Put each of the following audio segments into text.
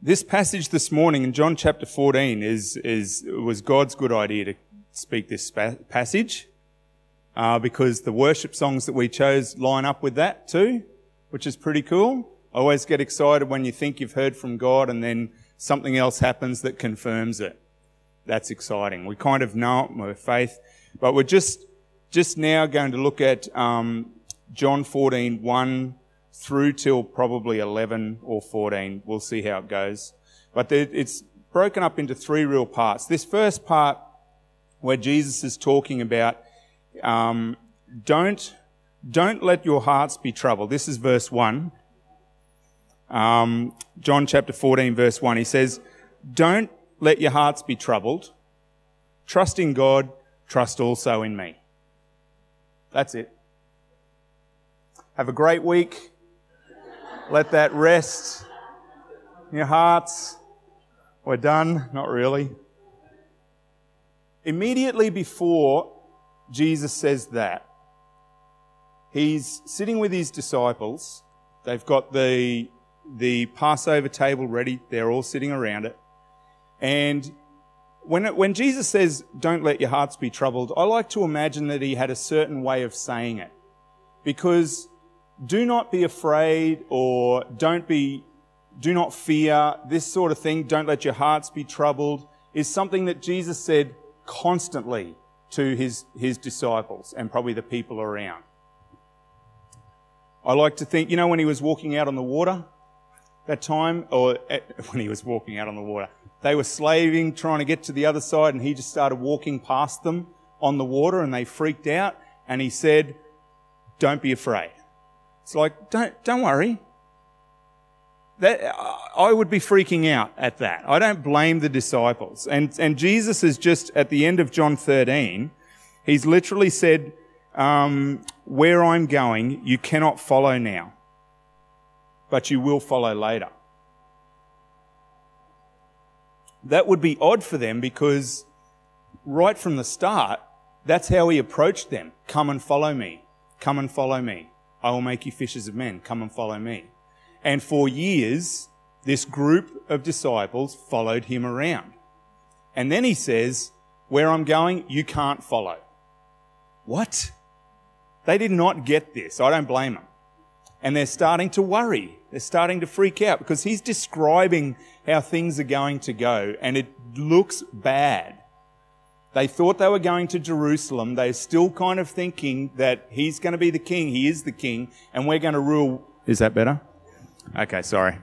this passage this morning in John chapter 14 is, is, was God's good idea to speak this passage, uh, because the worship songs that we chose line up with that too, which is pretty cool. I always get excited when you think you've heard from God and then something else happens that confirms it. That's exciting. We kind of know it with faith, but we're just, just now going to look at, um, John 14, 1 through till probably 11 or 14. We'll see how it goes. But it's broken up into three real parts. This first part, where Jesus is talking about, um, don't, don't let your hearts be troubled. This is verse 1. Um, John chapter 14, verse 1. He says, Don't let your hearts be troubled. Trust in God, trust also in me. That's it. Have a great week. Let that rest in your hearts. We're done. Not really. Immediately before Jesus says that, he's sitting with his disciples. They've got the, the Passover table ready. They're all sitting around it. And when, it, when Jesus says, don't let your hearts be troubled, I like to imagine that he had a certain way of saying it. Because do not be afraid or don't be, do not fear, this sort of thing, don't let your hearts be troubled, is something that Jesus said constantly to his, his disciples and probably the people around. I like to think, you know, when he was walking out on the water that time, or eh, when he was walking out on the water, they were slaving, trying to get to the other side, and he just started walking past them on the water, and they freaked out, and he said, Don't be afraid. It's like, don't, don't worry. That, I would be freaking out at that. I don't blame the disciples. And, and Jesus is just at the end of John 13, he's literally said, um, where I'm going, you cannot follow now, but you will follow later. That would be odd for them because right from the start, that's how he approached them. Come and follow me. Come and follow me. I will make you fishers of men. Come and follow me. And for years, this group of disciples followed him around. And then he says, Where I'm going, you can't follow. What? They did not get this. I don't blame them. And they're starting to worry. They're starting to freak out because he's describing how things are going to go and it looks bad. They thought they were going to Jerusalem. They're still kind of thinking that he's going to be the king. He is the king, and we're going to rule. Is that better? Okay, sorry.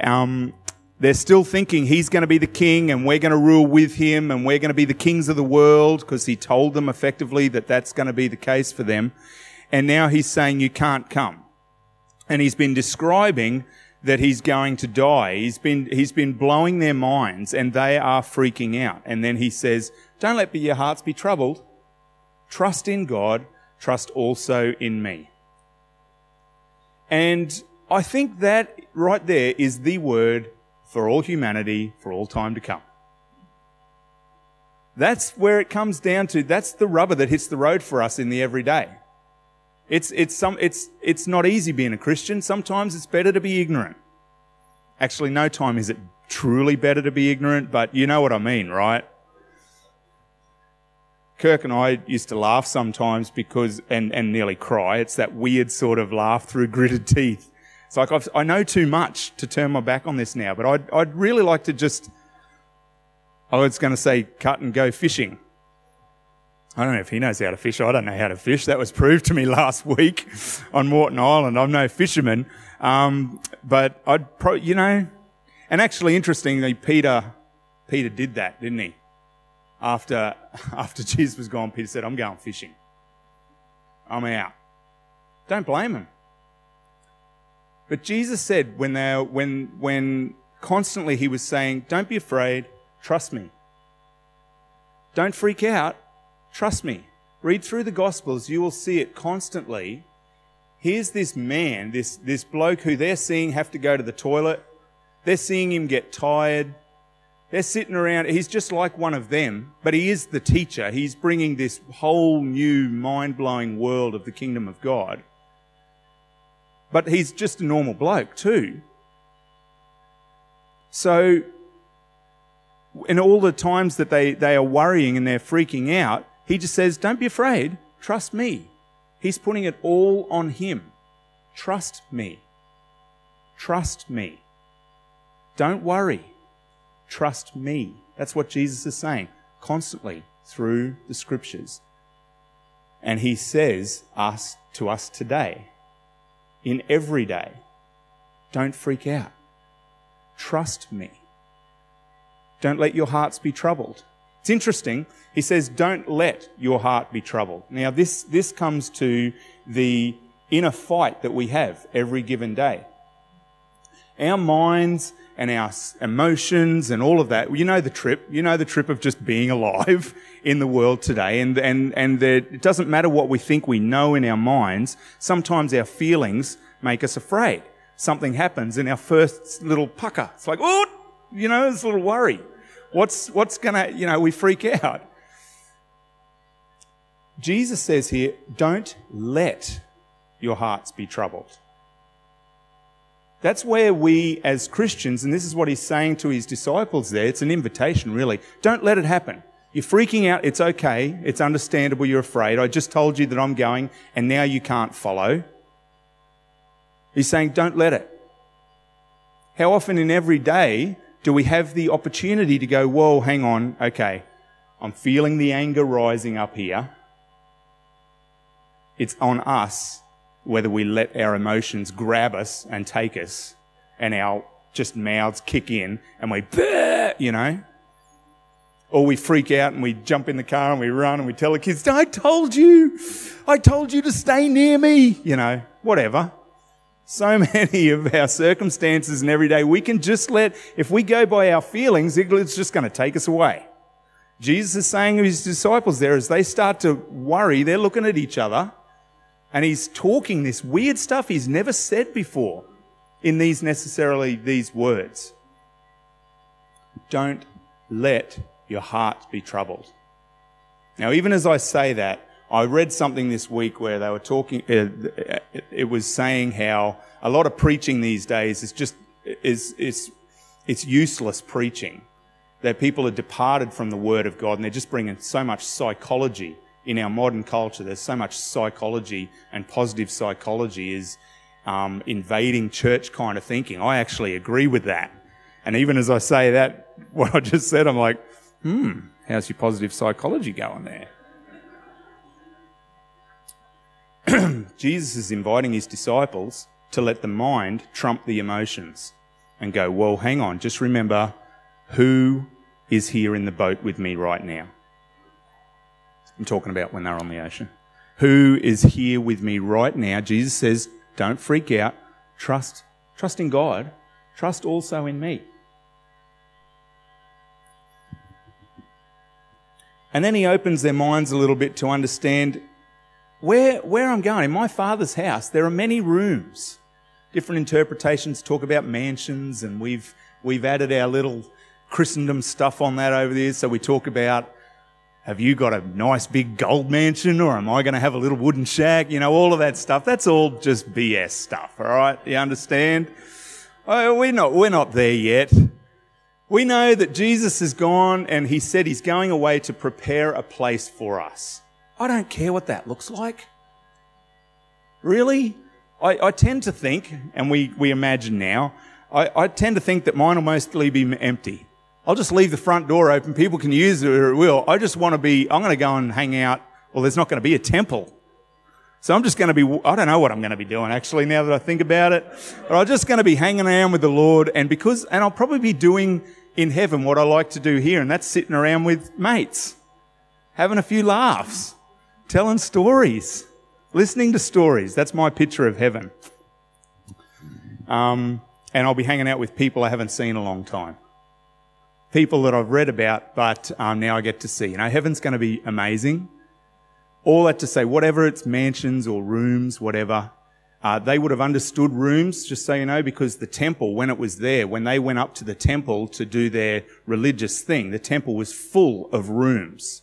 Um, they're still thinking he's going to be the king and we're going to rule with him and we're going to be the kings of the world because he told them effectively that that's going to be the case for them. And now he's saying you can't come. And he's been describing that he's going to die. He's been, he's been blowing their minds and they are freaking out. And then he says, don't let your hearts be troubled. Trust in God. Trust also in me. And I think that right there is the word for all humanity for all time to come. That's where it comes down to. That's the rubber that hits the road for us in the everyday. It's, it's, some, it's, it's not easy being a Christian. Sometimes it's better to be ignorant. Actually, no time is it truly better to be ignorant, but you know what I mean, right? Kirk and I used to laugh sometimes because, and, and nearly cry. It's that weird sort of laugh through gritted teeth. It's like I've, i know too much to turn my back on this now, but I'd, I'd really like to just, I was going to say cut and go fishing. I don't know if he knows how to fish. I don't know how to fish. That was proved to me last week on Moreton Island. I'm no fisherman. Um, but I'd pro, you know, and actually interestingly, Peter, Peter did that, didn't he? After, after Jesus was gone, Peter said, I'm going fishing. I'm out. Don't blame him. But Jesus said when they, when, when constantly he was saying, don't be afraid, trust me. Don't freak out, trust me. Read through the Gospels, you will see it constantly. Here's this man, this, this bloke who they're seeing have to go to the toilet. They're seeing him get tired. They're sitting around, he's just like one of them, but he is the teacher. He's bringing this whole new mind blowing world of the kingdom of God. But he's just a normal bloke too. So, in all the times that they, they are worrying and they're freaking out, he just says, Don't be afraid, trust me. He's putting it all on him. Trust me. Trust me. Don't worry. Trust me. That's what Jesus is saying constantly through the scriptures. And he says us to us today, in every day, don't freak out. Trust me. Don't let your hearts be troubled. It's interesting. He says, don't let your heart be troubled. Now, this, this comes to the inner fight that we have every given day. Our minds and our emotions and all of that. You know the trip. You know the trip of just being alive in the world today. And, and, and it doesn't matter what we think we know in our minds. Sometimes our feelings make us afraid. Something happens and our first little pucker. It's like, oh, you know, it's a little worry. What's, what's gonna, you know, we freak out. Jesus says here, don't let your hearts be troubled. That's where we as Christians, and this is what he's saying to his disciples there, it's an invitation really. Don't let it happen. You're freaking out, it's okay, it's understandable you're afraid. I just told you that I'm going and now you can't follow. He's saying, don't let it. How often in every day do we have the opportunity to go, whoa, hang on, okay, I'm feeling the anger rising up here. It's on us whether we let our emotions grab us and take us and our just mouths kick in and we, you know, or we freak out and we jump in the car and we run and we tell the kids, I told you, I told you to stay near me, you know, whatever. So many of our circumstances and every day, we can just let, if we go by our feelings, it's just going to take us away. Jesus is saying to his disciples there, as they start to worry, they're looking at each other and he's talking this weird stuff he's never said before in these necessarily these words. Don't let your heart be troubled. Now, even as I say that, I read something this week where they were talking, uh, it was saying how a lot of preaching these days is just, is, is, it's useless preaching. That people are departed from the Word of God and they're just bringing so much psychology in our modern culture, there's so much psychology and positive psychology is um, invading church kind of thinking. I actually agree with that. And even as I say that, what I just said, I'm like, hmm, how's your positive psychology going there? Jesus is inviting his disciples to let the mind trump the emotions and go, well, hang on, just remember who is here in the boat with me right now. I'm talking about when they're on the ocean. Who is here with me right now? Jesus says, don't freak out. Trust, trust in God. Trust also in me. And then he opens their minds a little bit to understand where, where I'm going. In my father's house, there are many rooms. Different interpretations talk about mansions, and we've, we've added our little Christendom stuff on that over there. So we talk about have you got a nice big gold mansion or am I going to have a little wooden shack? You know, all of that stuff. That's all just BS stuff. All right. You understand? Oh, we're not, we're not there yet. We know that Jesus is gone and he said he's going away to prepare a place for us. I don't care what that looks like. Really? I, I tend to think, and we, we imagine now, I, I tend to think that mine will mostly be empty. I'll just leave the front door open. People can use it or it will. I just want to be, I'm going to go and hang out. Well, there's not going to be a temple. So I'm just going to be, I don't know what I'm going to be doing actually now that I think about it. But I'm just going to be hanging around with the Lord and because, and I'll probably be doing in heaven what I like to do here and that's sitting around with mates, having a few laughs, telling stories, listening to stories. That's my picture of heaven. Um, and I'll be hanging out with people I haven't seen a long time people that I've read about, but um, now I get to see. You know, heaven's going to be amazing. All that to say, whatever it's mansions or rooms, whatever, uh, they would have understood rooms, just so you know, because the temple, when it was there, when they went up to the temple to do their religious thing, the temple was full of rooms.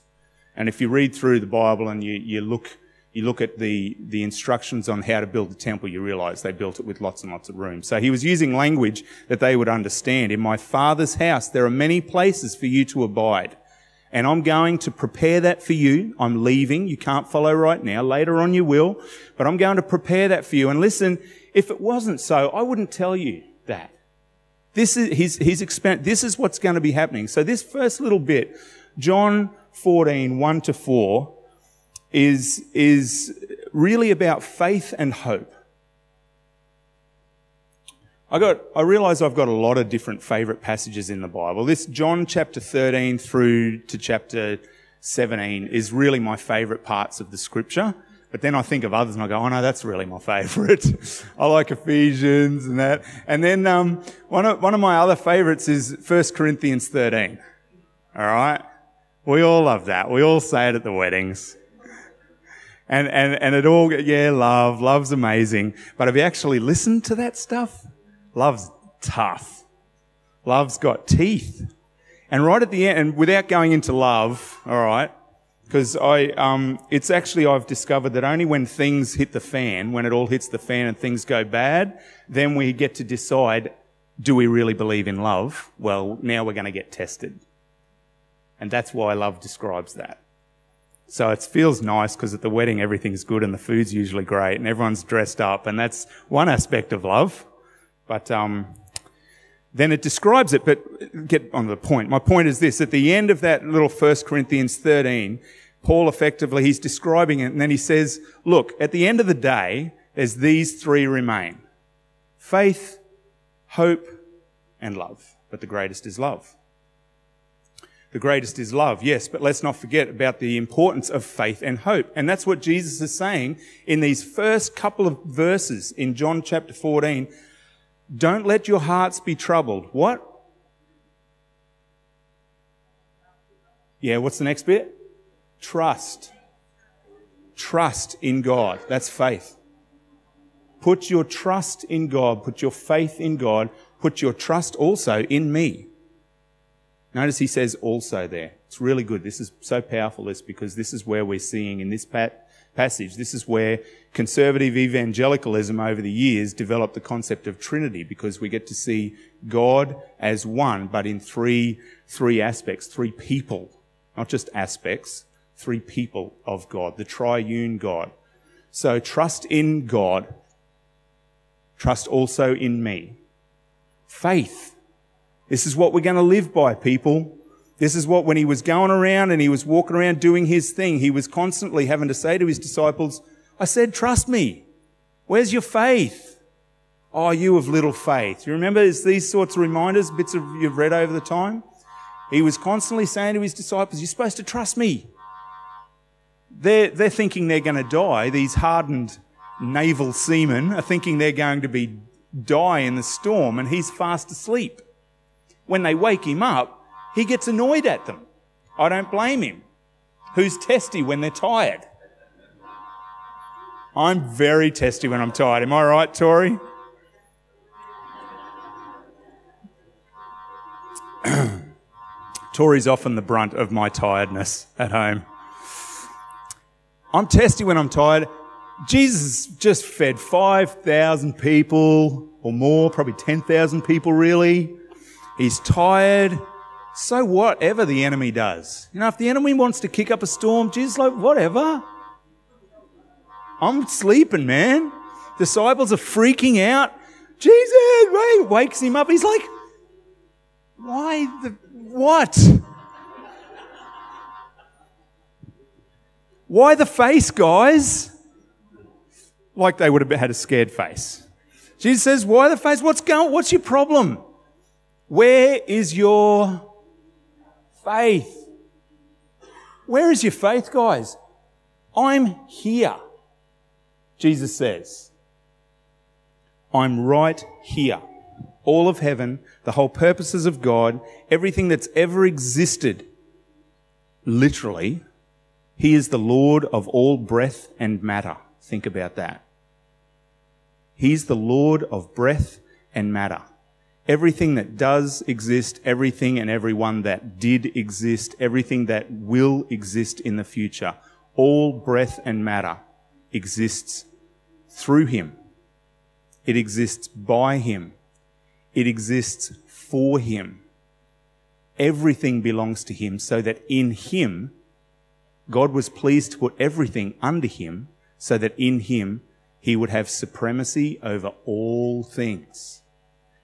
And if you read through the Bible and you, you look You look at the, the instructions on how to build the temple, you realize they built it with lots and lots of rooms. So he was using language that they would understand. In my father's house, there are many places for you to abide. And I'm going to prepare that for you. I'm leaving. You can't follow right now. Later on you will. But I'm going to prepare that for you. And listen, if it wasn't so, I wouldn't tell you that. This is, he's expand, this is what's going to be happening. So this first little bit, John 14, 1 to 4, is, is really about faith and hope. I got, I realize I've got a lot of different favorite passages in the Bible. This John chapter 13 through to chapter 17 is really my favorite parts of the scripture. But then I think of others and I go, oh no, that's really my favorite. I like Ephesians and that. And then, um, one of, one of my other favorites is 1 Corinthians 13. All right. We all love that. We all say it at the weddings. And, and, and it all, yeah, love, love's amazing. But have you actually listened to that stuff? Love's tough. Love's got teeth. And right at the end, and without going into love, all right, because I, um, it's actually I've discovered that only when things hit the fan, when it all hits the fan and things go bad, then we get to decide, do we really believe in love? Well, now we're going to get tested. And that's why love describes that. So it feels nice because at the wedding everything's good and the food's usually great and everyone's dressed up and that's one aspect of love. But um, then it describes it, but get on the point. My point is this, at the end of that little 1 Corinthians 13, Paul effectively, he's describing it and then he says, look, at the end of the day, there's these three remain. Faith, hope, and love. But the greatest is love. The greatest is love, yes, but let's not forget about the importance of faith and hope. And that's what Jesus is saying in these first couple of verses in John chapter 14 don't let your hearts be troubled. What? Yeah, what's the next bit? Trust. Trust in God. That's faith. Put your trust in God. Put your faith in God. Put your trust also in me. Notice he says also there. It's really good. This is so powerful, this, because this is where we're seeing in this pat- passage. This is where conservative evangelicalism over the years developed the concept of Trinity because we get to see God as one, but in three, three aspects, three people, not just aspects, three people of God, the triune God. So trust in God. Trust also in me. Faith. This is what we're going to live by, people. This is what, when he was going around and he was walking around doing his thing, he was constantly having to say to his disciples, I said, trust me. Where's your faith? Oh, you of little faith. You remember these sorts of reminders, bits of you've read over the time? He was constantly saying to his disciples, you're supposed to trust me. They're, they're thinking they're going to die. These hardened naval seamen are thinking they're going to be die in the storm and he's fast asleep. When they wake him up, he gets annoyed at them. I don't blame him. Who's testy when they're tired? I'm very testy when I'm tired. Am I right, Tori? Tori's often the brunt of my tiredness at home. I'm testy when I'm tired. Jesus just fed 5,000 people or more, probably 10,000 people really. He's tired. So whatever the enemy does. You know, if the enemy wants to kick up a storm, Jesus like, whatever. I'm sleeping, man. Disciples are freaking out. Jesus, wait, wakes him up. He's like, why the, what? Why the face, guys? Like they would have had a scared face. Jesus says, why the face? What's going, what's your problem? Where is your faith. Where is your faith, guys? I'm here, Jesus says. I'm right here. All of heaven, the whole purposes of God, everything that's ever existed, literally, He is the Lord of all breath and matter. Think about that. He's the Lord of breath and matter everything that does exist, everything and everyone that did exist, everything that will exist in the future, all breath and matter exists through him. It exists by him. It exists for him. Everything belongs to him so that in him, God was pleased to put everything under him so that in him he would have supremacy over all things.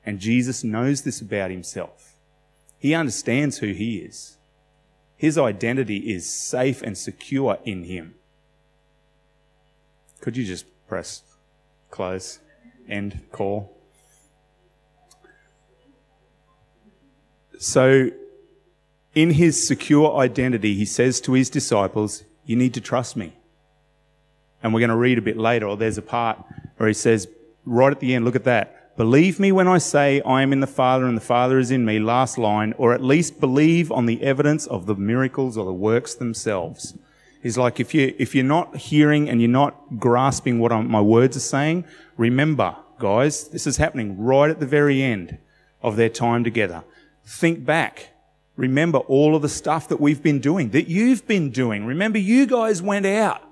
And Jesus knows this about himself. He understands who he is. His identity is safe and secure in him. Could you just press close, end, call? So, in his secure identity, he says to his disciples, You need to trust me. And we're going to read a bit later, or there's a part where he says, right at the end, look at that. Believe me when I say I am in the Father and the Father is in me, last line, or at least believe on the evidence of the miracles or the works themselves. He's like, if you, if you're not hearing and you're not grasping what I'm, my words are saying, remember, guys, this is happening right at the very end of their time together. Think back. Remember all of the stuff that we've been doing, that you've been doing. Remember, you guys went out.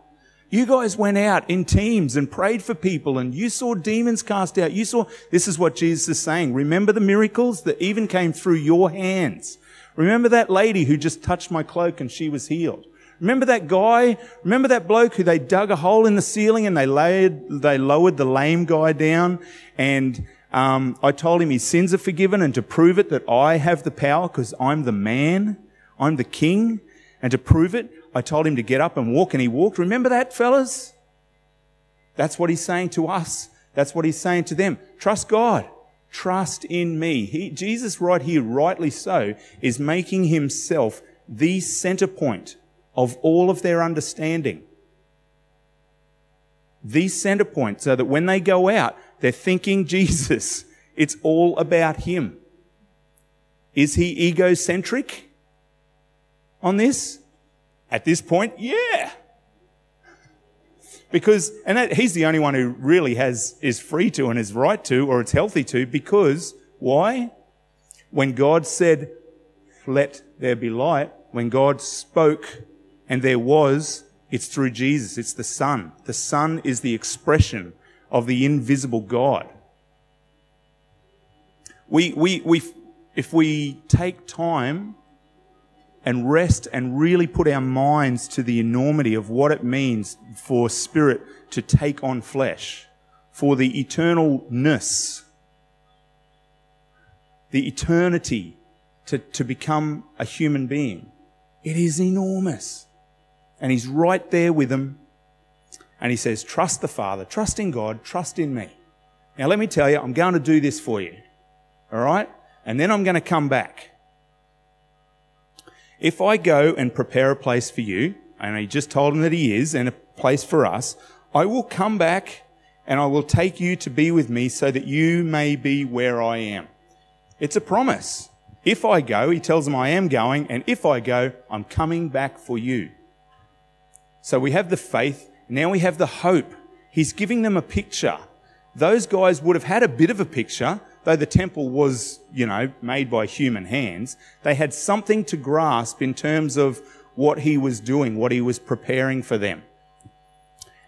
You guys went out in teams and prayed for people and you saw demons cast out. You saw, this is what Jesus is saying. Remember the miracles that even came through your hands. Remember that lady who just touched my cloak and she was healed. Remember that guy? Remember that bloke who they dug a hole in the ceiling and they laid, they lowered the lame guy down and um, I told him his sins are forgiven and to prove it that I have the power because I'm the man, I'm the king. And to prove it, I told him to get up and walk and he walked. Remember that, fellas? That's what he's saying to us. That's what he's saying to them. Trust God. Trust in me. He, Jesus right here, rightly so, is making himself the center point of all of their understanding. The center point so that when they go out, they're thinking Jesus. It's all about Him. Is He egocentric on this? At this point, yeah. Because, and that, He's the only one who really has, is free to and is right to, or it's healthy to, because, why? When God said, let there be light, when God spoke and there was, it's through Jesus. It's the Son. The Son is the expression of the invisible God. We, we, we, if we take time and rest and really put our minds to the enormity of what it means for spirit to take on flesh, for the eternalness, the eternity to, to become a human being, it is enormous. And he's right there with them and he says, Trust the Father, trust in God, trust in me. Now, let me tell you, I'm going to do this for you. All right? And then I'm going to come back. If I go and prepare a place for you, and he just told him that he is, and a place for us, I will come back and I will take you to be with me so that you may be where I am. It's a promise. If I go, he tells them I am going, and if I go, I'm coming back for you. So we have the faith now we have the hope. He's giving them a picture. Those guys would have had a bit of a picture, though the temple was, you know, made by human hands. They had something to grasp in terms of what he was doing, what he was preparing for them.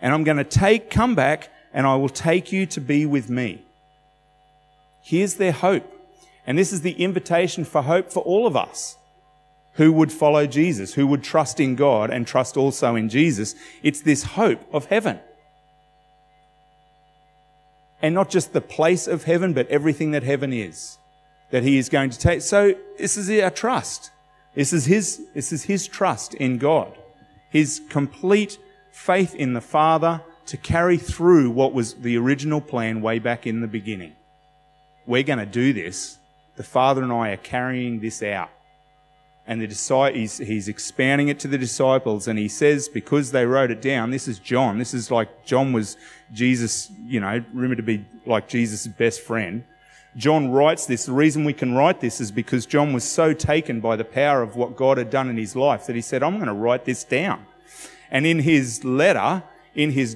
And I'm going to take, come back, and I will take you to be with me. Here's their hope. And this is the invitation for hope for all of us who would follow Jesus, who would trust in God and trust also in Jesus. It's this hope of heaven. And not just the place of heaven, but everything that heaven is, that he is going to take. So this is our trust. This is his, this is his trust in God. His complete faith in the Father to carry through what was the original plan way back in the beginning. We're going to do this. The Father and I are carrying this out and the he's, he's expanding it to the disciples and he says because they wrote it down this is john. This is like john was jesus you know rumored to be like jesus' best friend. John writes this. The reason we can write this is because john was so taken by the power of what god had done in his life that he said i'm going to write this down. And in his letter in his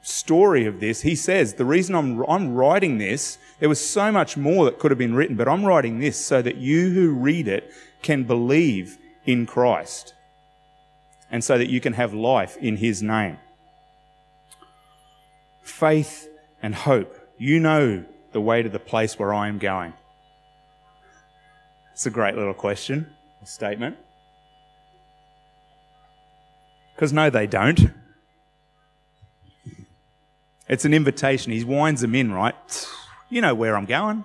story of this he says the reason i'm, I'm writing this there was so much more that could have been written but i'm writing this so that you who read it can believe in Christ and so that you can have life in his name. faith and hope. You know the way to the place where I am going. It's a great little question, a statement. Because no, they don't. It's an invitation. He winds them in, right? You know where I'm going.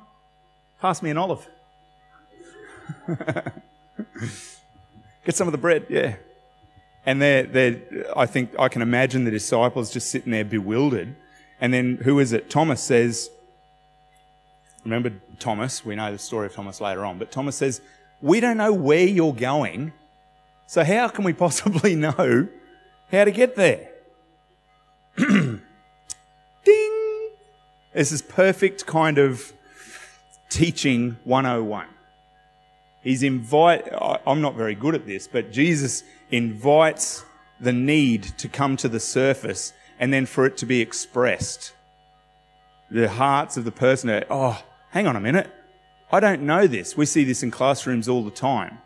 Pass me an olive. Get some of the bread, yeah. And they're, they're, I think I can imagine the disciples just sitting there bewildered. And then who is it? Thomas says, remember Thomas, we know the story of Thomas later on, but Thomas says, We don't know where you're going, so how can we possibly know how to get there? Ding! This is perfect kind of teaching 101. He's invite, I'm not very good at this, but Jesus invites the need to come to the surface and then for it to be expressed. The hearts of the person are, oh, hang on a minute. I don't know this. We see this in classrooms all the time.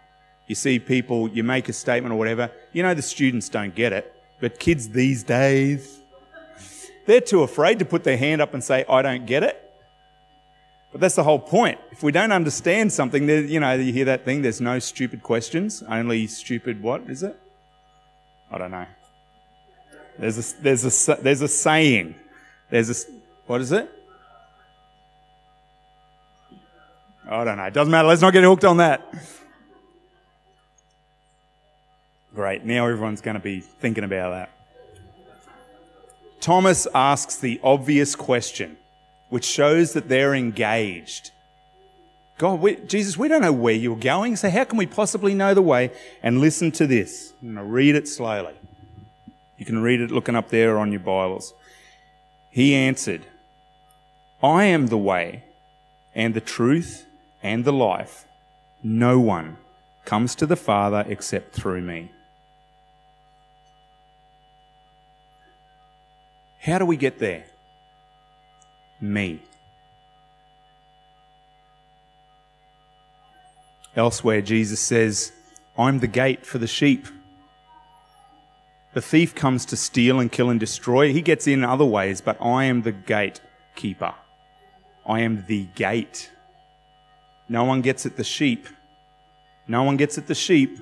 You see people, you make a statement or whatever. You know the students don't get it, but kids these days, they're too afraid to put their hand up and say, I don't get it. But that's the whole point. If we don't understand something, you know, you hear that thing, there's no stupid questions, only stupid what is it? I don't know. There's a, there's a, there's a saying. There's a, what is it? I don't know. It doesn't matter. Let's not get hooked on that. Great. Now everyone's going to be thinking about that. Thomas asks the obvious question, which shows that they're engaged. God, we, Jesus, we don't know where you're going, so how can we possibly know the way? And listen to this. I'm going to read it slowly. You can read it looking up there on your Bibles. He answered, I am the way and the truth and the life. No one comes to the Father except through me. How do we get there? Me. Elsewhere, Jesus says, I'm the gate for the sheep. The thief comes to steal and kill and destroy. He gets in other ways, but I am the gatekeeper. I am the gate. No one gets at the sheep. No one gets at the sheep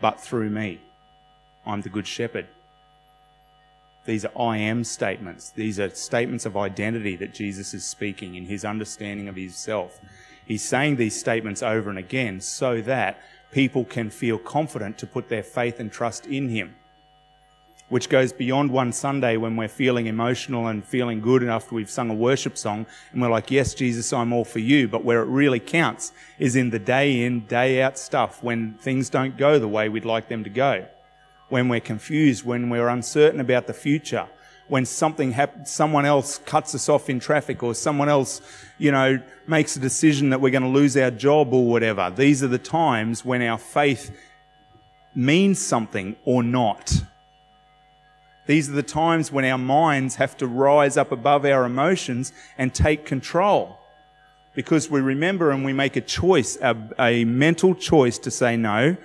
but through me. I'm the good shepherd. These are I am statements. These are statements of identity that Jesus is speaking in his understanding of himself. He's saying these statements over and again so that people can feel confident to put their faith and trust in him which goes beyond one Sunday when we're feeling emotional and feeling good after we've sung a worship song and we're like, yes, Jesus, I'm all for you. But where it really counts is in the day in, day out stuff when things don't go the way we'd like them to go. When we're confused, when we're uncertain about the future, when something happens, someone else cuts us off in traffic or someone else, you know, makes a decision that we're going to lose our job or whatever. These are the times when our faith means something or not. These are the times when our minds have to rise up above our emotions and take control. Because we remember and we make a choice, a, a mental choice to say, no,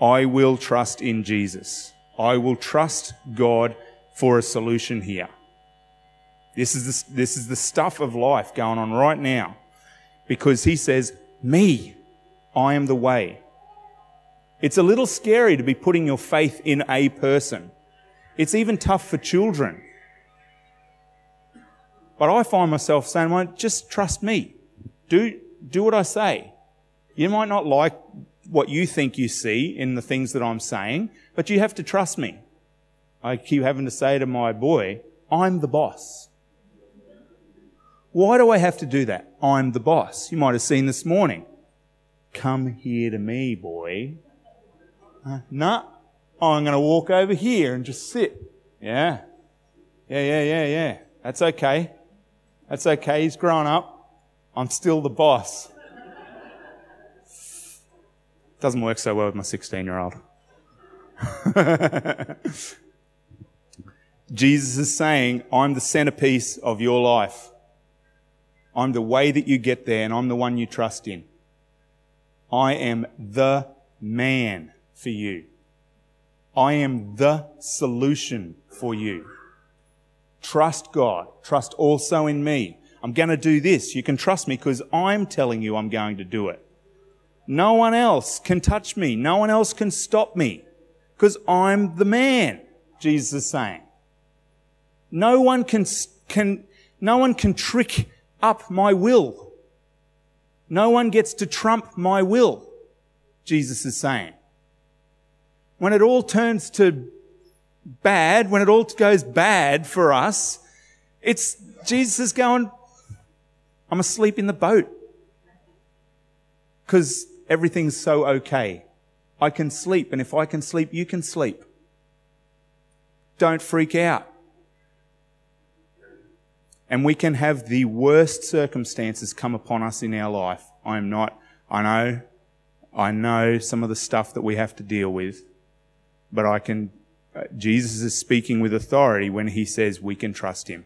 I will trust in Jesus. I will trust God for a solution here. This is the, this is the stuff of life going on right now. Because he says, me, I am the way. It's a little scary to be putting your faith in a person. It's even tough for children. But I find myself saying, well, just trust me. Do, do what I say. You might not like what you think you see in the things that I'm saying, but you have to trust me. I keep having to say to my boy, I'm the boss. Why do I have to do that? I'm the boss. You might have seen this morning. Come here to me, boy. Uh, nah, Oh, I'm going to walk over here and just sit. Yeah. Yeah, yeah, yeah, yeah. That's okay. That's okay. He's grown up. I'm still the boss. Doesn't work so well with my 16 year old. Jesus is saying, I'm the centerpiece of your life. I'm the way that you get there and I'm the one you trust in. I am the man for you. I am the solution for you. Trust God. Trust also in me. I'm going to do this. You can trust me because I'm telling you I'm going to do it. No one else can touch me. No one else can stop me because I'm the man, Jesus is saying. No one can, can, no one can trick up my will. No one gets to trump my will, Jesus is saying. When it all turns to bad, when it all goes bad for us, it's Jesus is going, I'm asleep in the boat. Because everything's so okay. I can sleep, and if I can sleep, you can sleep. Don't freak out. And we can have the worst circumstances come upon us in our life. I'm not, I know, I know some of the stuff that we have to deal with, but I can, Jesus is speaking with authority when he says we can trust him.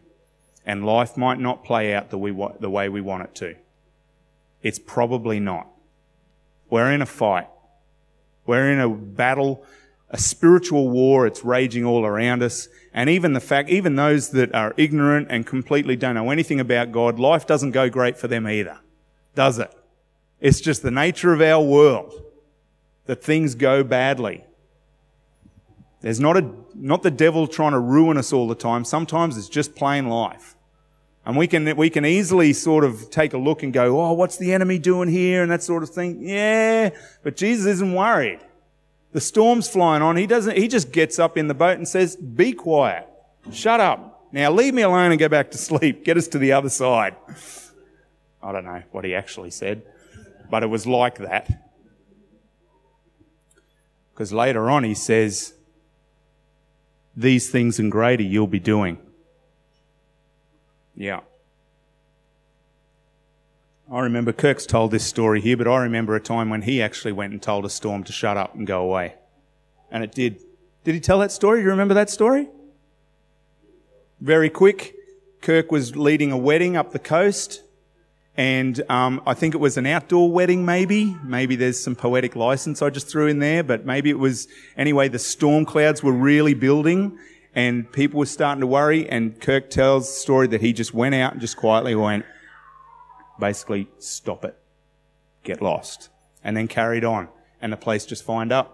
And life might not play out the way we want it to. It's probably not. We're in a fight. We're in a battle, a spiritual war. It's raging all around us. And even the fact, even those that are ignorant and completely don't know anything about God, life doesn't go great for them either. Does it? It's just the nature of our world that things go badly. There's not a, not the devil trying to ruin us all the time. Sometimes it's just plain life. And we can, we can easily sort of take a look and go, oh, what's the enemy doing here? And that sort of thing. Yeah, but Jesus isn't worried. The storm's flying on. He doesn't, he just gets up in the boat and says, be quiet. Shut up. Now leave me alone and go back to sleep. Get us to the other side. I don't know what he actually said, but it was like that. Because later on he says, these things and greater you'll be doing. Yeah. I remember Kirk's told this story here, but I remember a time when he actually went and told a storm to shut up and go away. And it did. Did he tell that story? Do you remember that story? Very quick. Kirk was leading a wedding up the coast, and um, I think it was an outdoor wedding, maybe. Maybe there's some poetic license I just threw in there, but maybe it was. Anyway, the storm clouds were really building, and people were starting to worry. And Kirk tells the story that he just went out and just quietly went, basically, stop it, get lost, and then carried on. And the place just fined up.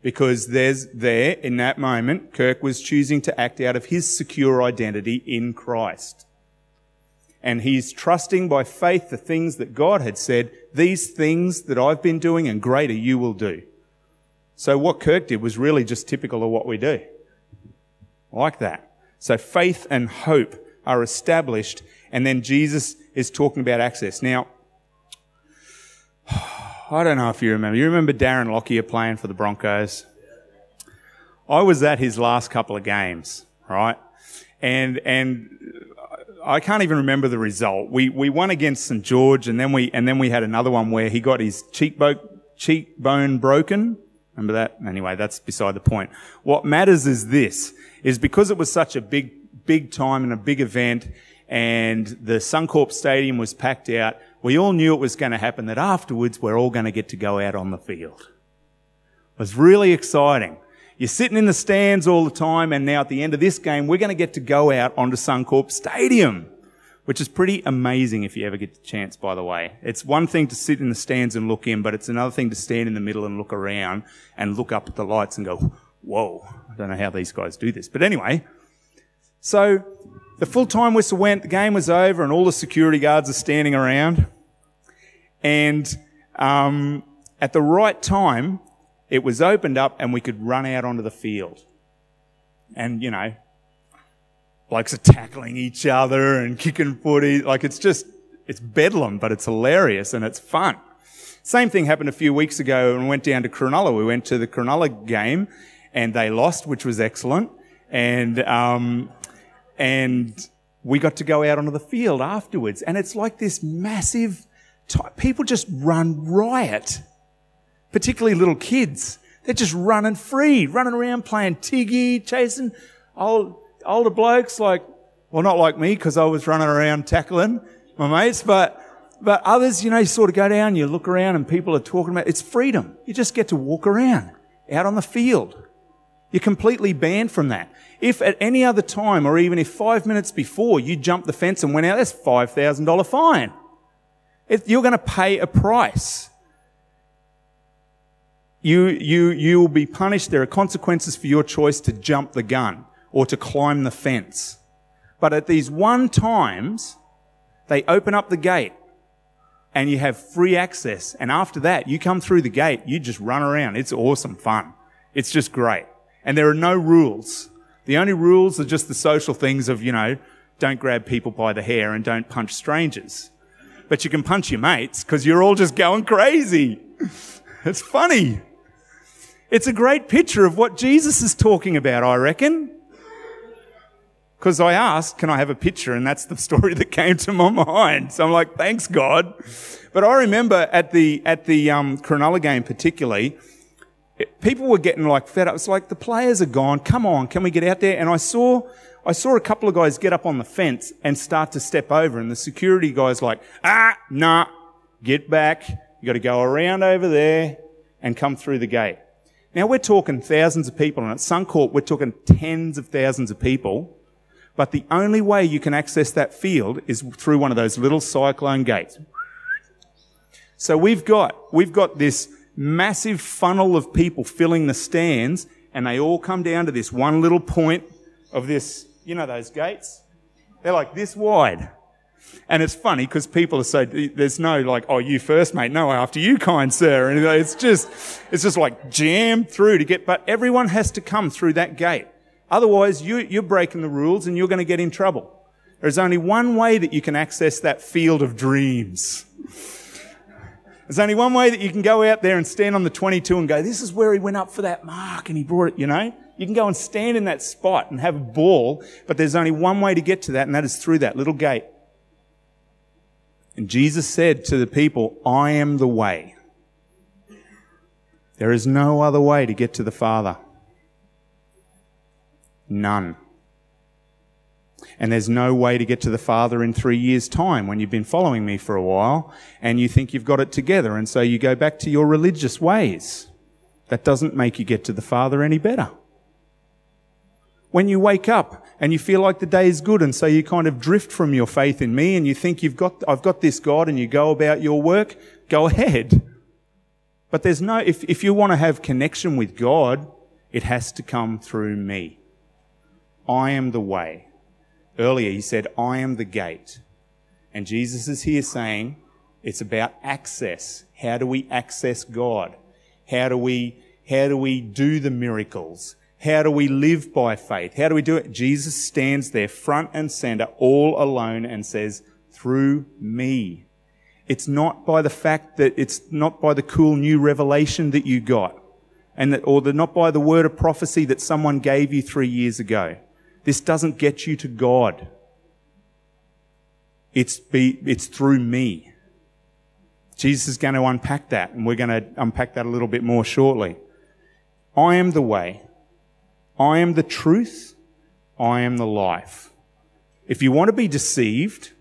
Because there's there, in that moment, Kirk was choosing to act out of his secure identity in Christ. And he's trusting by faith the things that God had said, these things that I've been doing and greater you will do. So what Kirk did was really just typical of what we do like that. So faith and hope are established, and then Jesus is talking about access. Now, I don't know if you remember. You remember Darren Lockyer playing for the Broncos? I was at his last couple of games, right? And and I can't even remember the result. We we won against St George, and then we and then we had another one where he got his cheekbone cheekbone broken. Remember that? Anyway, that's beside the point. What matters is this is because it was such a big, big time and a big event and the Suncorp Stadium was packed out, we all knew it was going to happen that afterwards we're all going to get to go out on the field. It was really exciting. You're sitting in the stands all the time and now at the end of this game, we're going to get to go out onto Suncorp Stadium, which is pretty amazing if you ever get the chance, by the way. It's one thing to sit in the stands and look in, but it's another thing to stand in the middle and look around and look up at the lights and go, whoa, I don't know how these guys do this. But anyway, so the full time whistle went, the game was over, and all the security guards are standing around. And um, at the right time, it was opened up and we could run out onto the field. And, you know, blokes are tackling each other and kicking footy. Like it's just, it's bedlam, but it's hilarious and it's fun. Same thing happened a few weeks ago and we went down to Cronulla. We went to the Cronulla game and they lost, which was excellent. And, um, and we got to go out onto the field afterwards. And it's like this massive, type, people just run riot, particularly little kids. They're just running free, running around playing tiggy, chasing old, older blokes like, well, not like me because I was running around tackling my mates, but, but others, you know, you sort of go down, you look around and people are talking about, it's freedom. You just get to walk around out on the field. You're completely banned from that. If at any other time, or even if five minutes before you jumped the fence and went out, that's $5,000 fine. If you're going to pay a price. You, you, you will be punished. There are consequences for your choice to jump the gun or to climb the fence. But at these one times, they open up the gate and you have free access. And after that, you come through the gate, you just run around. It's awesome fun. It's just great. And there are no rules. The only rules are just the social things of, you know, don't grab people by the hair and don't punch strangers. But you can punch your mates because you're all just going crazy. It's funny. It's a great picture of what Jesus is talking about, I reckon. Because I asked, can I have a picture? And that's the story that came to my mind. So I'm like, thanks God. But I remember at the, at the, um, Cronulla game particularly, people were getting like fed up. It's like the players are gone. Come on, can we get out there? And I saw, I saw a couple of guys get up on the fence and start to step over, and the security guy's like, ah, nah, get back. You got to go around over there and come through the gate. Now we're talking thousands of people, and at Suncorp we're talking tens of thousands of people. But the only way you can access that field is through one of those little cyclone gates. So we've got, we've got this massive funnel of people filling the stands, and they all come down to this one little point of this, you know, those gates? They're like this wide. And it's funny because people are so, there's no like, oh, you first, mate. No, after you, kind sir. And it's just, it's just like jammed through to get, but everyone has to come through that gate. Otherwise, you, you're breaking the rules and you're going to get in trouble. There's only one way that you can access that field of dreams. There's only one way that you can go out there and stand on the 22 and go, this is where he went up for that mark and he brought it, you know? You can go and stand in that spot and have a ball, but there's only one way to get to that and that is through that little gate. And Jesus said to the people, I am the way. There is no other way to get to the Father. None. And there's no way to get to the Father in three years' time when you've been following me for a while and you think you've got it together. And so you go back to your religious ways. That doesn't make you get to the Father any better. When you wake up and you feel like the day is good and so you kind of drift from your faith in me and you think you've got, I've got this God and you go about your work, go ahead. But there's no, if, if you want to have connection with God, it has to come through me. I am the way. Earlier he said, I am the gate. And Jesus is here saying, it's about access. How do we access God? How do we, how do we do the miracles? How do we live by faith? How do we do it? Jesus stands there front and center all alone and says, through me. It's not by the fact that it's not by the cool new revelation that you got and that, or the, not by the word of prophecy that someone gave you three years ago. This doesn't get you to God. It's, be, it's through me. Jesus is going to unpack that, and we're going to unpack that a little bit more shortly. I am the way. I am the truth. I am the life. If you want to be deceived,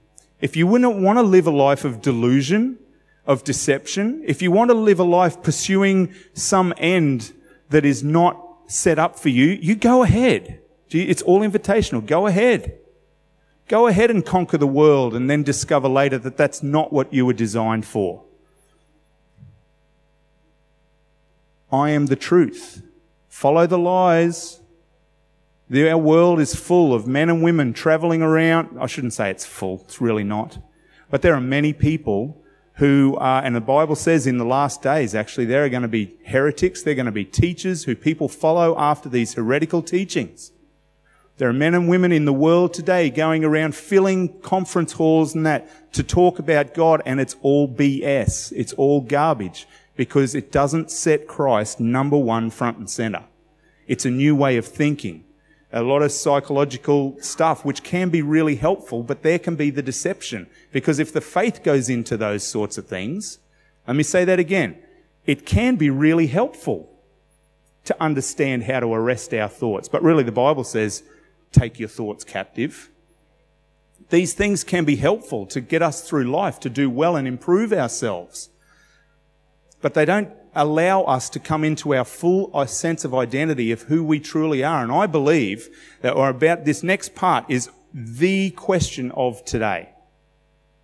if you wouldn't want to live a life of delusion, of deception, if you want to live a life pursuing some end that is not set up for you, you go ahead. It's all invitational. Go ahead. Go ahead and conquer the world and then discover later that that's not what you were designed for. I am the truth. Follow the lies. Our world is full of men and women traveling around. I shouldn't say it's full. It's really not. But there are many people who are, and the Bible says in the last days, actually, there are going to be heretics. They're going to be teachers who people follow after these heretical teachings. There are men and women in the world today going around filling conference halls and that to talk about God and it's all BS. It's all garbage because it doesn't set Christ number one front and center. It's a new way of thinking. A lot of psychological stuff which can be really helpful, but there can be the deception because if the faith goes into those sorts of things, let me say that again. It can be really helpful to understand how to arrest our thoughts. But really the Bible says take your thoughts captive. These things can be helpful to get us through life, to do well and improve ourselves. But they don't allow us to come into our full uh, sense of identity of who we truly are. And I believe that or about this next part is the question of today.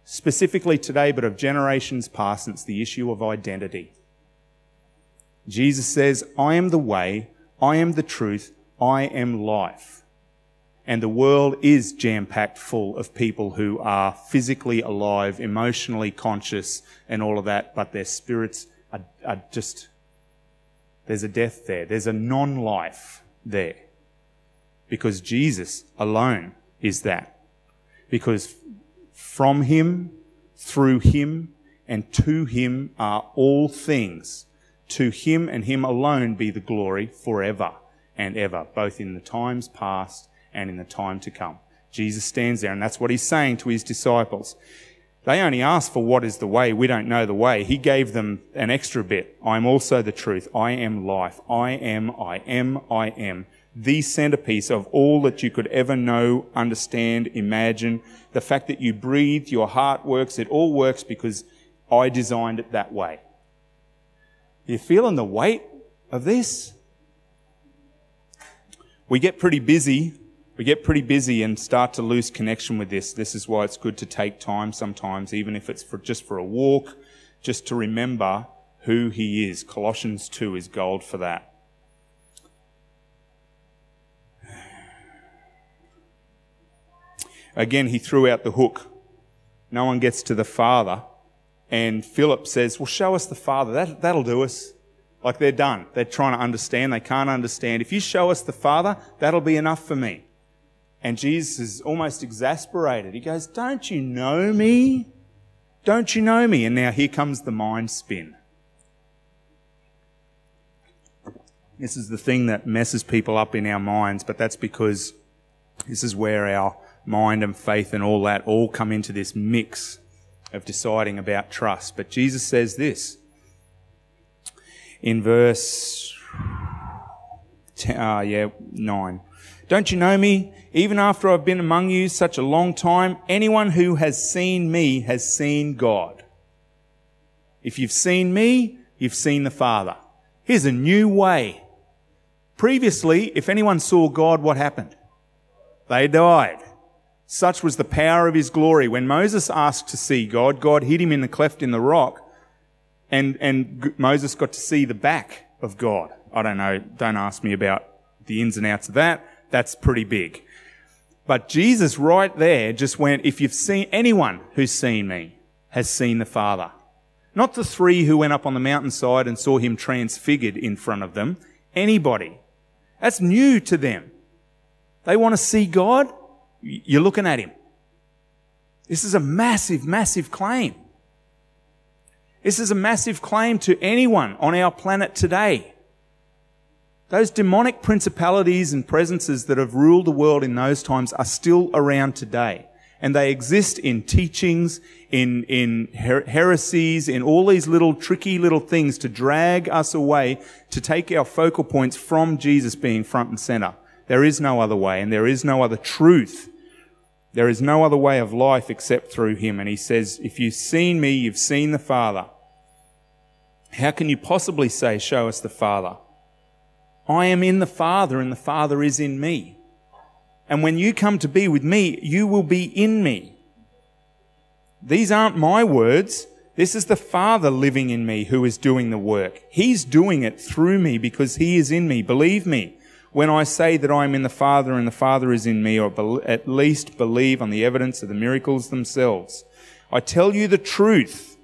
Specifically today, but of generations past, it's the issue of identity. Jesus says, I am the way, I am the truth, I am life. And the world is jam packed full of people who are physically alive, emotionally conscious, and all of that, but their spirits are, are just, there's a death there. There's a non life there. Because Jesus alone is that. Because from Him, through Him, and to Him are all things. To Him and Him alone be the glory forever and ever, both in the times past and in the time to come. Jesus stands there, and that's what He's saying to His disciples. They only asked for what is the way. We don't know the way. He gave them an extra bit. I am also the truth. I am life. I am, I am, I am. The centerpiece of all that you could ever know, understand, imagine. The fact that you breathe, your heart works, it all works because I designed it that way. Are you feeling the weight of this? We get pretty busy we get pretty busy and start to lose connection with this. This is why it's good to take time sometimes, even if it's for just for a walk, just to remember who he is. Colossians 2 is gold for that. Again, he threw out the hook. No one gets to the Father. And Philip says, Well, show us the Father. That, that'll do us. Like they're done. They're trying to understand. They can't understand. If you show us the Father, that'll be enough for me. And Jesus is almost exasperated. He goes, Don't you know me? Don't you know me? And now here comes the mind spin. This is the thing that messes people up in our minds, but that's because this is where our mind and faith and all that all come into this mix of deciding about trust. But Jesus says this in verse, uh, yeah, 9. Don't you know me? Even after I've been among you such a long time, anyone who has seen me has seen God. If you've seen me, you've seen the Father. Here's a new way. Previously, if anyone saw God, what happened? They died. Such was the power of his glory. When Moses asked to see God, God hid him in the cleft in the rock, and, and Moses got to see the back of God. I don't know, don't ask me about the ins and outs of that that's pretty big. But Jesus right there just went, if you've seen anyone who's seen me has seen the Father. Not the three who went up on the mountainside and saw him transfigured in front of them. Anybody. That's new to them. They want to see God. You're looking at him. This is a massive, massive claim. This is a massive claim to anyone on our planet today. Those demonic principalities and presences that have ruled the world in those times are still around today. And they exist in teachings, in, in her- heresies, in all these little tricky little things to drag us away, to take our focal points from Jesus being front and center. There is no other way, and there is no other truth. There is no other way of life except through Him. And He says, if you've seen me, you've seen the Father. How can you possibly say, show us the Father? I am in the Father and the Father is in me. And when you come to be with me, you will be in me. These aren't my words. This is the Father living in me who is doing the work. He's doing it through me because He is in me. Believe me when I say that I am in the Father and the Father is in me, or at least believe on the evidence of the miracles themselves. I tell you the truth.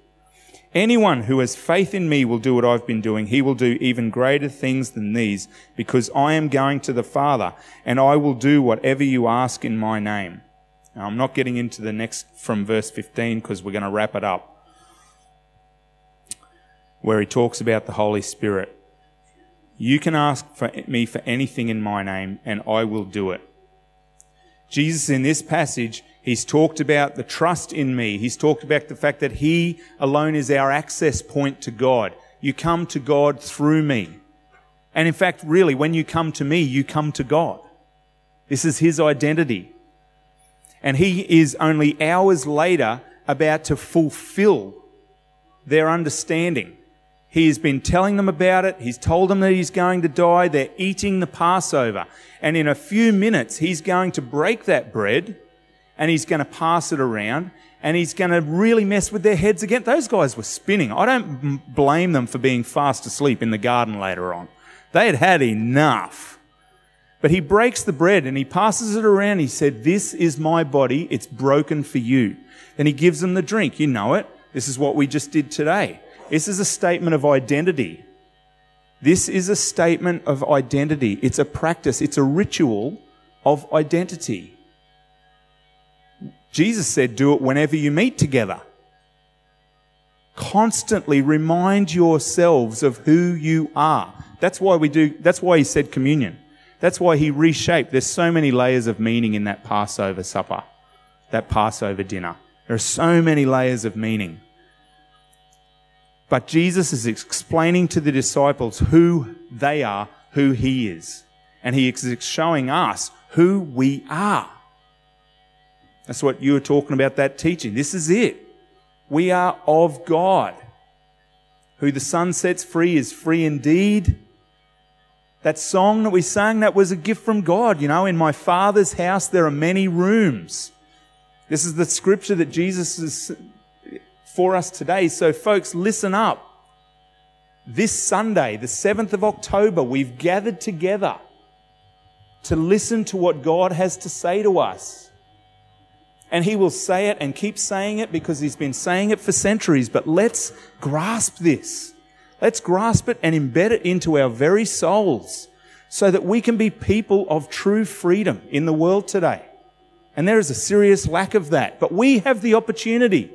Anyone who has faith in me will do what I've been doing. He will do even greater things than these because I am going to the Father and I will do whatever you ask in my name. Now, I'm not getting into the next from verse 15 because we're going to wrap it up where he talks about the Holy Spirit. You can ask for me for anything in my name and I will do it. Jesus in this passage He's talked about the trust in me. He's talked about the fact that He alone is our access point to God. You come to God through me. And in fact, really, when you come to me, you come to God. This is His identity. And He is only hours later about to fulfill their understanding. He has been telling them about it. He's told them that he's going to die. They're eating the Passover. And in a few minutes, he's going to break that bread and he's going to pass it around and he's going to really mess with their heads again. Those guys were spinning. I don't blame them for being fast asleep in the garden later on. They had had enough. But he breaks the bread and he passes it around. He said, This is my body. It's broken for you. Then he gives them the drink. You know it. This is what we just did today. This is a statement of identity. This is a statement of identity. It's a practice. It's a ritual of identity. Jesus said, do it whenever you meet together. Constantly remind yourselves of who you are. That's why we do, that's why he said communion. That's why he reshaped. There's so many layers of meaning in that Passover supper, that Passover dinner. There are so many layers of meaning. But Jesus is explaining to the disciples who they are, who he is. And he is showing us who we are. That's what you were talking about that teaching. This is it. We are of God. Who the Son sets free is free indeed. That song that we sang, that was a gift from God. You know, in my Father's house there are many rooms. This is the scripture that Jesus is for us today. So, folks, listen up. This Sunday, the 7th of October, we've gathered together to listen to what God has to say to us. And he will say it and keep saying it because he's been saying it for centuries. But let's grasp this. Let's grasp it and embed it into our very souls so that we can be people of true freedom in the world today. And there is a serious lack of that. But we have the opportunity.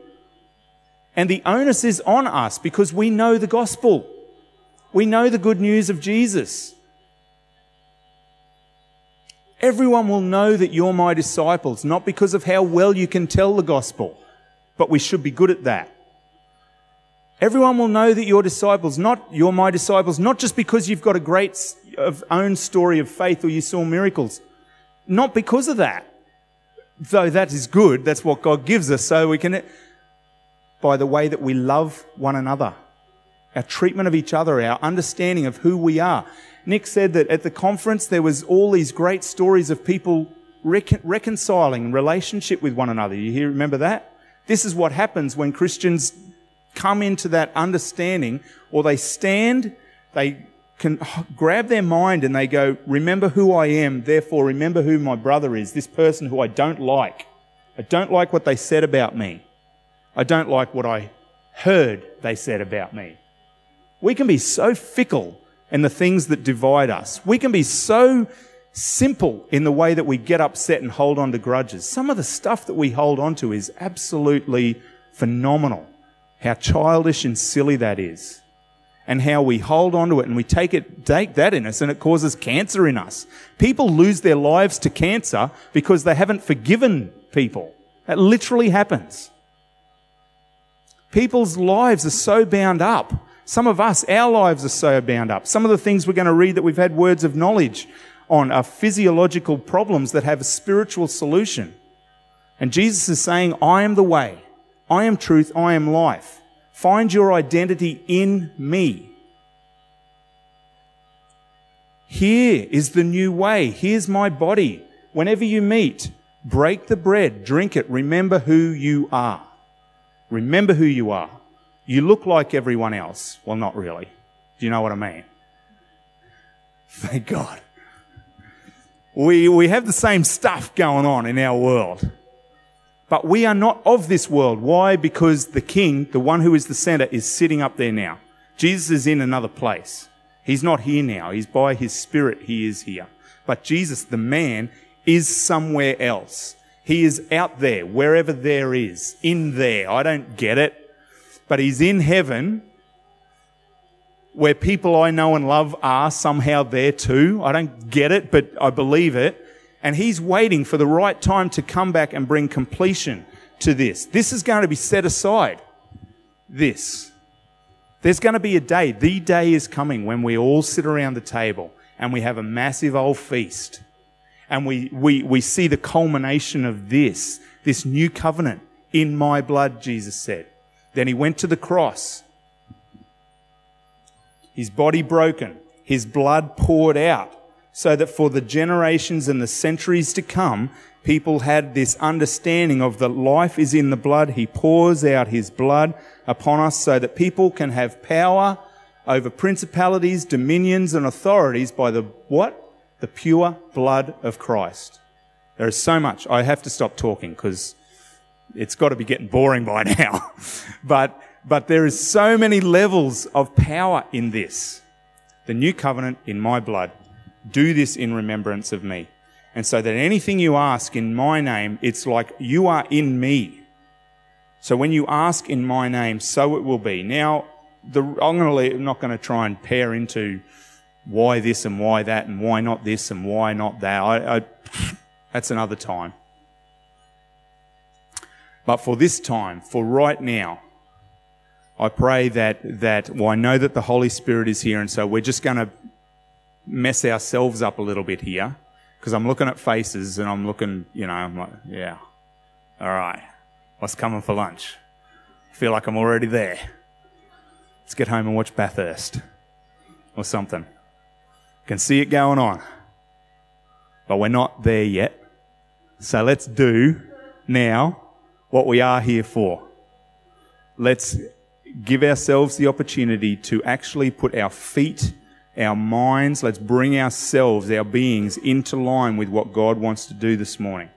And the onus is on us because we know the gospel. We know the good news of Jesus. Everyone will know that you're my disciples, not because of how well you can tell the gospel, but we should be good at that. Everyone will know that you're disciples, not you're my disciples, not just because you've got a great own story of faith or you saw miracles. Not because of that. Though that is good, that's what God gives us, so we can, by the way that we love one another, our treatment of each other, our understanding of who we are. Nick said that at the conference there was all these great stories of people recon- reconciling relationship with one another. You hear, remember that? This is what happens when Christians come into that understanding or they stand, they can grab their mind and they go, remember who I am, therefore remember who my brother is, this person who I don't like. I don't like what they said about me. I don't like what I heard they said about me. We can be so fickle and the things that divide us. We can be so simple in the way that we get upset and hold on to grudges. Some of the stuff that we hold on to is absolutely phenomenal. How childish and silly that is. And how we hold on to it and we take it, take that in us and it causes cancer in us. People lose their lives to cancer because they haven't forgiven people. That literally happens. People's lives are so bound up some of us, our lives are so bound up. Some of the things we're going to read that we've had words of knowledge on are physiological problems that have a spiritual solution. And Jesus is saying, I am the way, I am truth, I am life. Find your identity in me. Here is the new way. Here's my body. Whenever you meet, break the bread, drink it, remember who you are. Remember who you are. You look like everyone else. Well, not really. Do you know what I mean? Thank God. We, we have the same stuff going on in our world. But we are not of this world. Why? Because the king, the one who is the center, is sitting up there now. Jesus is in another place. He's not here now. He's by his spirit, he is here. But Jesus, the man, is somewhere else. He is out there, wherever there is, in there. I don't get it but he's in heaven where people I know and love are somehow there too. I don't get it, but I believe it. And he's waiting for the right time to come back and bring completion to this. This is going to be set aside. This. There's going to be a day, the day is coming when we all sit around the table and we have a massive old feast. And we, we, we see the culmination of this, this new covenant in my blood, Jesus said. Then he went to the cross. his body broken, his blood poured out, so that for the generations and the centuries to come, people had this understanding of that life is in the blood. He pours out his blood upon us so that people can have power over principalities, dominions, and authorities by the what? The pure blood of Christ. There is so much. I have to stop talking because it's got to be getting boring by now. but, but there is so many levels of power in this. The new covenant in my blood. Do this in remembrance of me. And so that anything you ask in my name, it's like you are in me. So when you ask in my name, so it will be. Now, the, I'm leave, I'm not going to try and pair into why this and why that and why not this and why not that. I, I, that's another time. But for this time, for right now, I pray that, that, well, I know that the Holy Spirit is here, and so we're just going to mess ourselves up a little bit here, because I'm looking at faces and I'm looking, you know, I'm like, yeah, all right, what's coming for lunch? I feel like I'm already there. Let's get home and watch Bathurst or something. Can see it going on. But we're not there yet. So let's do now what we are here for. Let's give ourselves the opportunity to actually put our feet, our minds, let's bring ourselves, our beings into line with what God wants to do this morning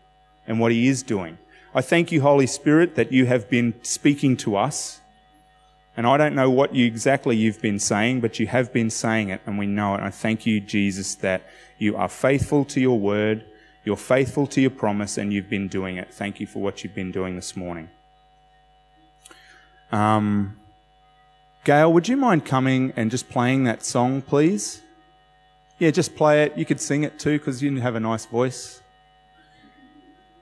and what He is doing. I thank you, Holy Spirit, that you have been speaking to us. And I don't know what you exactly you've been saying, but you have been saying it and we know it. I thank you, Jesus, that you are faithful to your word you're faithful to your promise and you've been doing it. Thank you for what you've been doing this morning. Um, Gail, would you mind coming and just playing that song, please? Yeah, just play it. You could sing it too because you have a nice voice.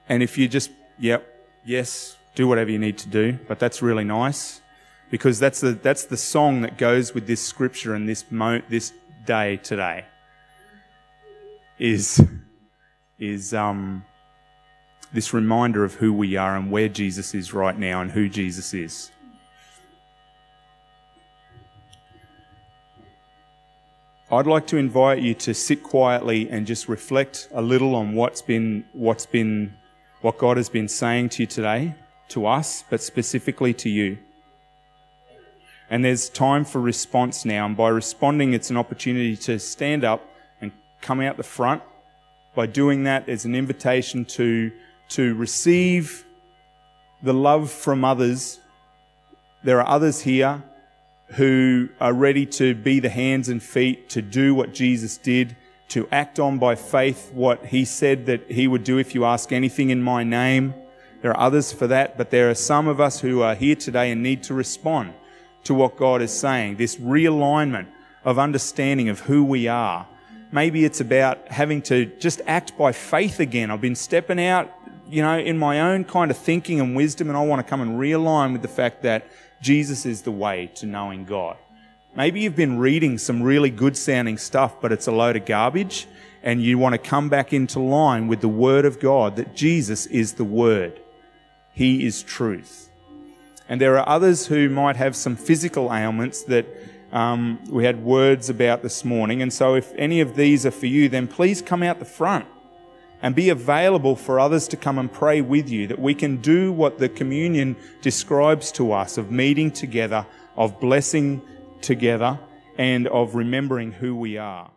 And if you just, yep, yes, do whatever you need to do, but that's really nice because that's the, that's the song that goes with this scripture and this, mo- this day today. Is is um, this reminder of who we are and where Jesus is right now and who Jesus is. I'd like to invite you to sit quietly and just reflect a little on what's been, what's been, what God has been saying to you today, to us, but specifically to you. And there's time for response now. And by responding, it's an opportunity to stand up and come out the front by doing that, it's an invitation to, to receive the love from others. There are others here who are ready to be the hands and feet to do what Jesus did, to act on by faith what he said that he would do if you ask anything in my name. There are others for that, but there are some of us who are here today and need to respond to what God is saying. This realignment of understanding of who we are Maybe it's about having to just act by faith again. I've been stepping out, you know, in my own kind of thinking and wisdom, and I want to come and realign with the fact that Jesus is the way to knowing God. Maybe you've been reading some really good sounding stuff, but it's a load of garbage, and you want to come back into line with the Word of God that Jesus is the Word. He is truth. And there are others who might have some physical ailments that um, we had words about this morning. And so, if any of these are for you, then please come out the front and be available for others to come and pray with you, that we can do what the communion describes to us of meeting together, of blessing together, and of remembering who we are.